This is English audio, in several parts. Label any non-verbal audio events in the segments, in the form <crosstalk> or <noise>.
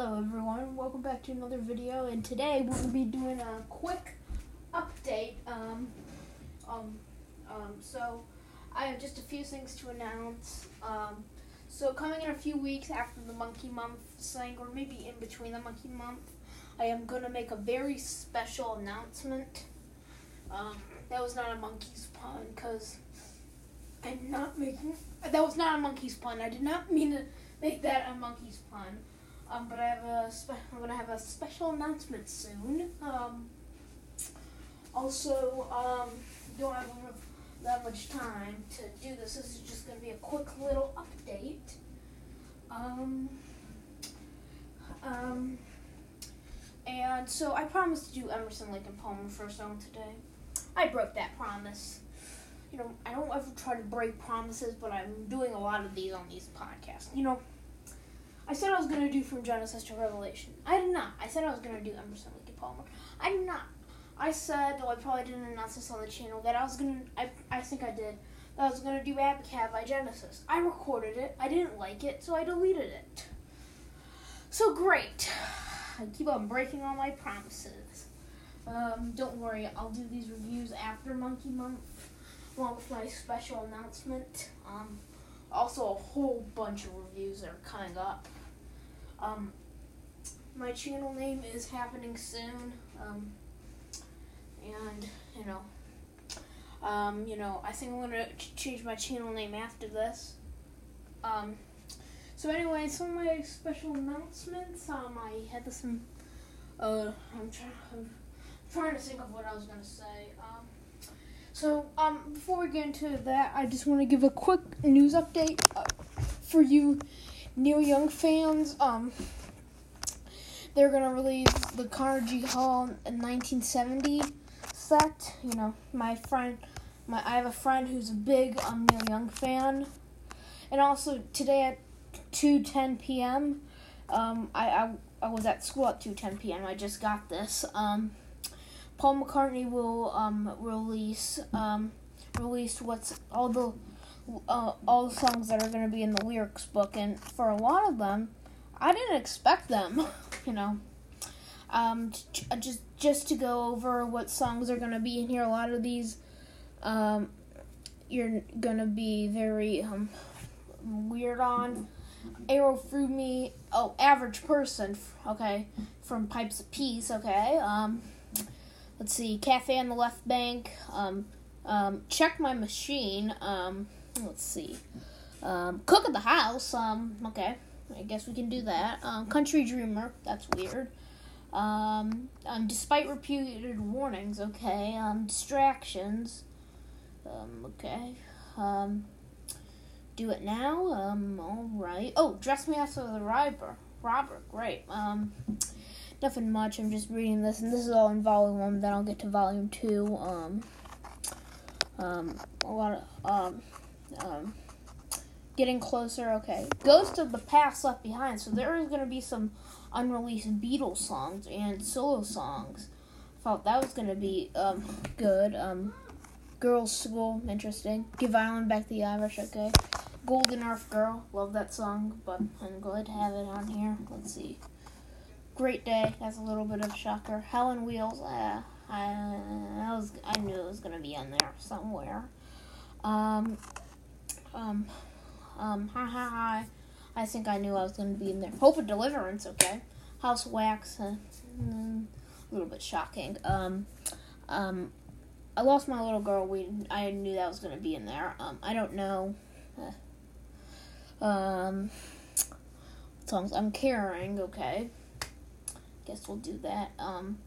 Hello everyone, welcome back to another video and today we'll be doing a quick update. Um, um, um, so I have just a few things to announce. Um, so coming in a few weeks after the Monkey Month thing, or maybe in between the Monkey Month, I am going to make a very special announcement. Um, that was not a monkey's pun because I'm not making, that was not a monkey's pun. I did not mean to make that a monkey's pun. Um, but I have a I'm gonna have a special announcement soon. Um, also, um, don't have that much time to do this. This is just gonna be a quick little update. Um, um, and so I promised to do Emerson Lake and Palmer for a song today. I broke that promise. You know, I don't ever try to break promises, but I'm doing a lot of these on these podcasts. You know. I said I was going to do from Genesis to Revelation. I did not. I said I was going to do Emerson, Lake, Palmer. I did not. I said, though I probably didn't announce this on the channel, that I was going to, I, I think I did, that I was going to do Abacab by Genesis. I recorded it. I didn't like it, so I deleted it. So great. I keep on breaking all my promises. Um, don't worry, I'll do these reviews after Monkey Month, along with my special announcement. Um, also, a whole bunch of reviews are coming up. Um, my channel name is happening soon. Um, and you know, um, you know, I think I'm gonna ch- change my channel name after this. Um, so anyway, some of my special announcements. Um, I had this. Um, uh, I'm trying. I'm trying to think of what I was gonna say. Um, so um, before we get into that, I just want to give a quick news update uh, for you Neil Young fans. Um, they're gonna release the Carnegie Hall in 1970 set. You know, my friend, my I have a friend who's a big um, Neil Young fan, and also today at 2:10 p.m. Um, I, I I was at school at 2:10 p.m. I just got this. Um, Paul McCartney will um, release um, release what's all the uh, all the songs that are going to be in the lyrics book, and for a lot of them, I didn't expect them. <laughs> You know, um, just just to go over what songs are going to be in here. A lot of these, um, you're going to be very um, weird on. Arrow through me. Oh, average person. Okay, from Pipes of Peace. Okay. Um, let's see. Cafe on the Left Bank. Um, um, check my machine. Um, let's see. Um, cook at the house. Um, okay. I guess we can do that. Um, Country Dreamer. That's weird. Um, um, despite repeated warnings. Okay. Um, distractions. Um, okay. Um, do it now. Um, all right. Oh, dress me as the robber. Robber. Great. Um, nothing much. I'm just reading this, and this is all in volume one. Then I'll get to volume two. Um, um, a lot of um, um, getting closer. Okay, Ghost of the Past Left Behind. So there is going to be some unreleased Beatles songs and solo songs. Thought that was going to be um good. Um, Girls School, interesting. Give Ireland Back the Irish. Okay. Golden Earth Girl, love that song, but I'm glad to have it on here. Let's see. Great Day, that's a little bit of shocker. Helen Wheels, uh, I, I was I knew it was gonna be on there somewhere. Um, um, um, ha ha ha. I think I knew I was gonna be in there. Hope of Deliverance, okay. House Wax, uh, a little bit shocking. Um, um, I lost my little girl. We I knew that was gonna be in there. Um, I don't know. Uh, um, songs I'm carrying. Okay, guess we'll do that. Um,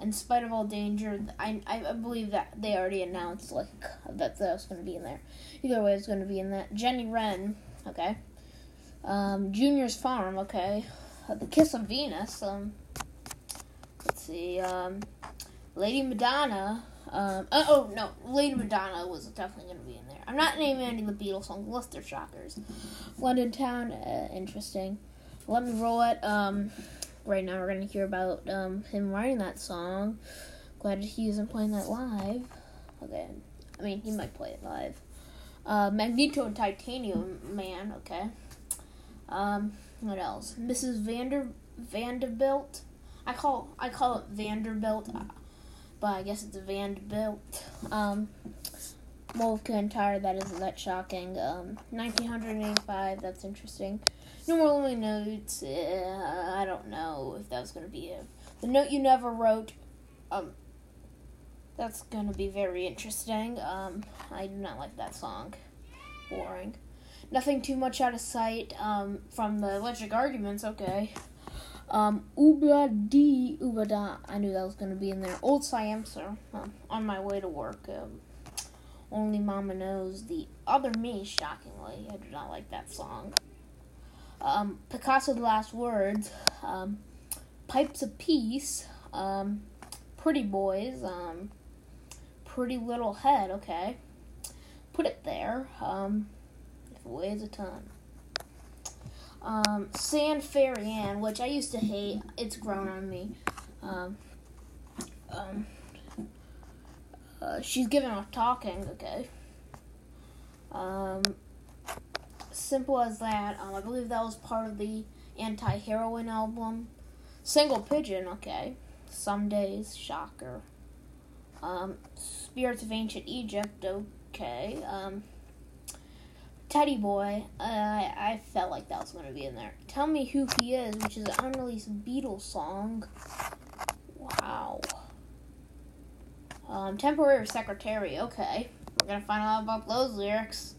in spite of all danger, I, I, believe that they already announced like that that was going to be in there. Either way, it's going to be in that. Jenny Wren, okay. Um, Junior's Farm, okay. Uh, the Kiss of Venus. Um, let's see. Um, Lady Madonna. Um, uh, oh no, Lady Madonna was definitely going to be in there. I'm not naming any of the Beatles songs unless they're shockers. London Town, uh, interesting. Let me roll it. Um, right now we're gonna hear about um, him writing that song. Glad he isn't playing that live. Okay, I mean he might play it live. Uh, Magneto and Titanium Man. Okay. Um, what else? Mrs. Vander Vanderbilt. I call I call it Vanderbilt, uh, but I guess it's Vanderbilt. Um, Mull of Kintyre. That isn't that shocking. Um, 1985. That's interesting. Normally notes. Uh, I don't know if that was gonna be it. The note you never wrote. Um, that's gonna be very interesting. Um, I do not like that song. Boring. Nothing too much out of sight. Um, from the electric arguments. Okay. Um, Ob-La-Di, Ob-La-Da. I knew that was gonna be in there. Old Siam, Sir. Um, on my way to work. Um, only Mama knows the other me. Shockingly, I do not like that song. Um, Picasso's last words. Um, Pipes of Peace. Um, Pretty Boys. Um, pretty little head, okay. Put it there. Um, it weighs a ton. Um, San Ferry Anne, which I used to hate. It's grown on me. Um, um, uh, she's giving off talking, okay. Um, simple as that. Um, I believe that was part of the anti heroin album. Single Pigeon, okay. Some days, shocker. Um, Spirits of Ancient Egypt, okay. Um, Teddy Boy, uh, I, felt like that was going to be in there. Tell Me Who He Is, which is an unreleased Beatles song. Wow. Um, Temporary Secretary, okay. We're going to find out about those lyrics.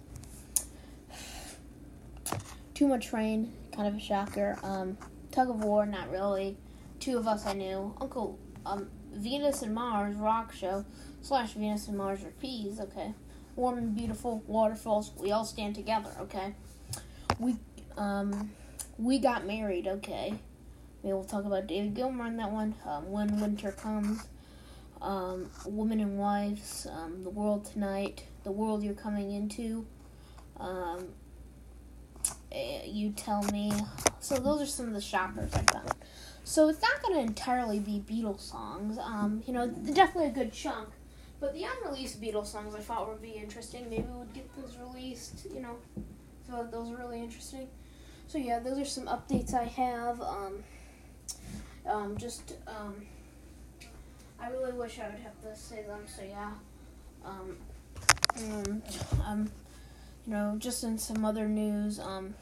Too Much Rain, kind of a shocker. Um, Tug of War, not really. Two of Us I Knew. Uncle, um, Venus and Mars rock show slash Venus and Mars repeats. Okay, warm and beautiful waterfalls. We all stand together. Okay, we um we got married. Okay, maybe we'll talk about David Gilmour on that one. Um, when winter comes. Um, women and wives. Um, the world tonight. The world you're coming into. Um, you tell me. So those are some of the shoppers I found. So it's not going to entirely be Beatles songs. Um, you know, definitely a good chunk. But the unreleased Beatles songs I thought would be interesting. Maybe we'd get those released. You know, like those are really interesting. So yeah, those are some updates I have. Um, um, just um, I really wish I would have to say them. So yeah. Um, um, um, you know, just in some other news. Um,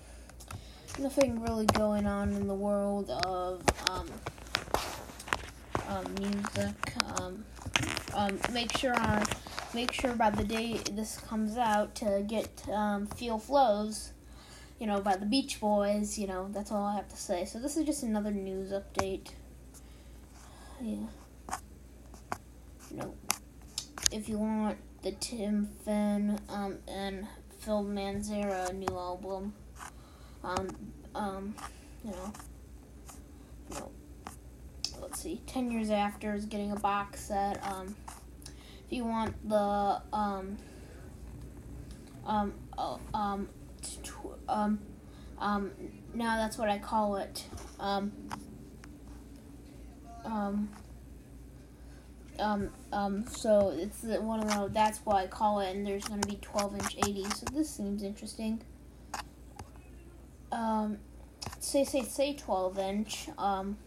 nothing really going on in the world of um, um, music. Um, um, make sure on make sure by the day this comes out to get um, Feel Flows, you know, by the Beach Boys. You know, that's all I have to say. So this is just another news update. Yeah. You know, if you want the Tim Finn um, and Phil Manzanera new album, um, um, you know, you know, let's see, 10 years after is getting a box set. Um, if you want the, um, um, oh, um, um, um, now that's what I call it. Um, um, um, um, so it's one of the, that's why I call it, and there's going to be 12 inch 80. So this seems interesting. Um, say, say, say 12 inch. Um,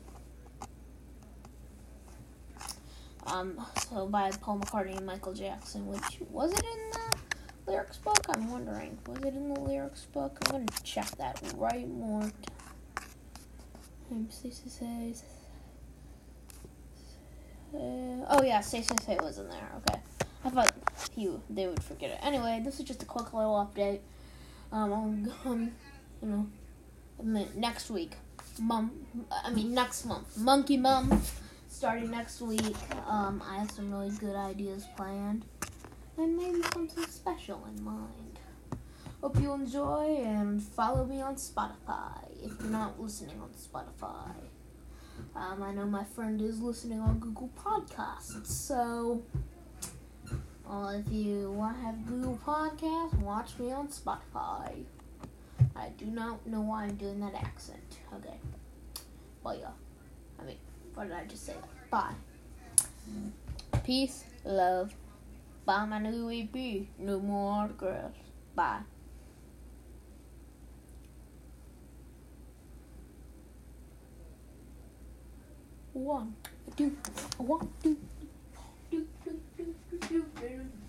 um, so by Paul McCartney and Michael Jackson, which was it in the lyrics book? I'm wondering. Was it in the lyrics book? I'm gonna check that right more. Say, say, say, uh, oh yeah, say say was in there. Okay, I thought you they would forget it. Anyway, this is just a quick little update. Um, um you know, next week, mom. I mean next month, Monkey Mom, starting next week. Um, I have some really good ideas planned, and maybe something special in mind. Hope you enjoy and follow me on Spotify if you're not listening on Spotify. Um, I know my friend is listening on Google Podcasts, so well, if you want to have Google Podcasts, watch me on Spotify. I do not know why I'm doing that accent. Okay. Well, yeah. I mean, what did I just say? Bye. Peace, love. Bye, my new EP. No more autographs. Bye. one, two, one, two, two, two, two, two, two, two.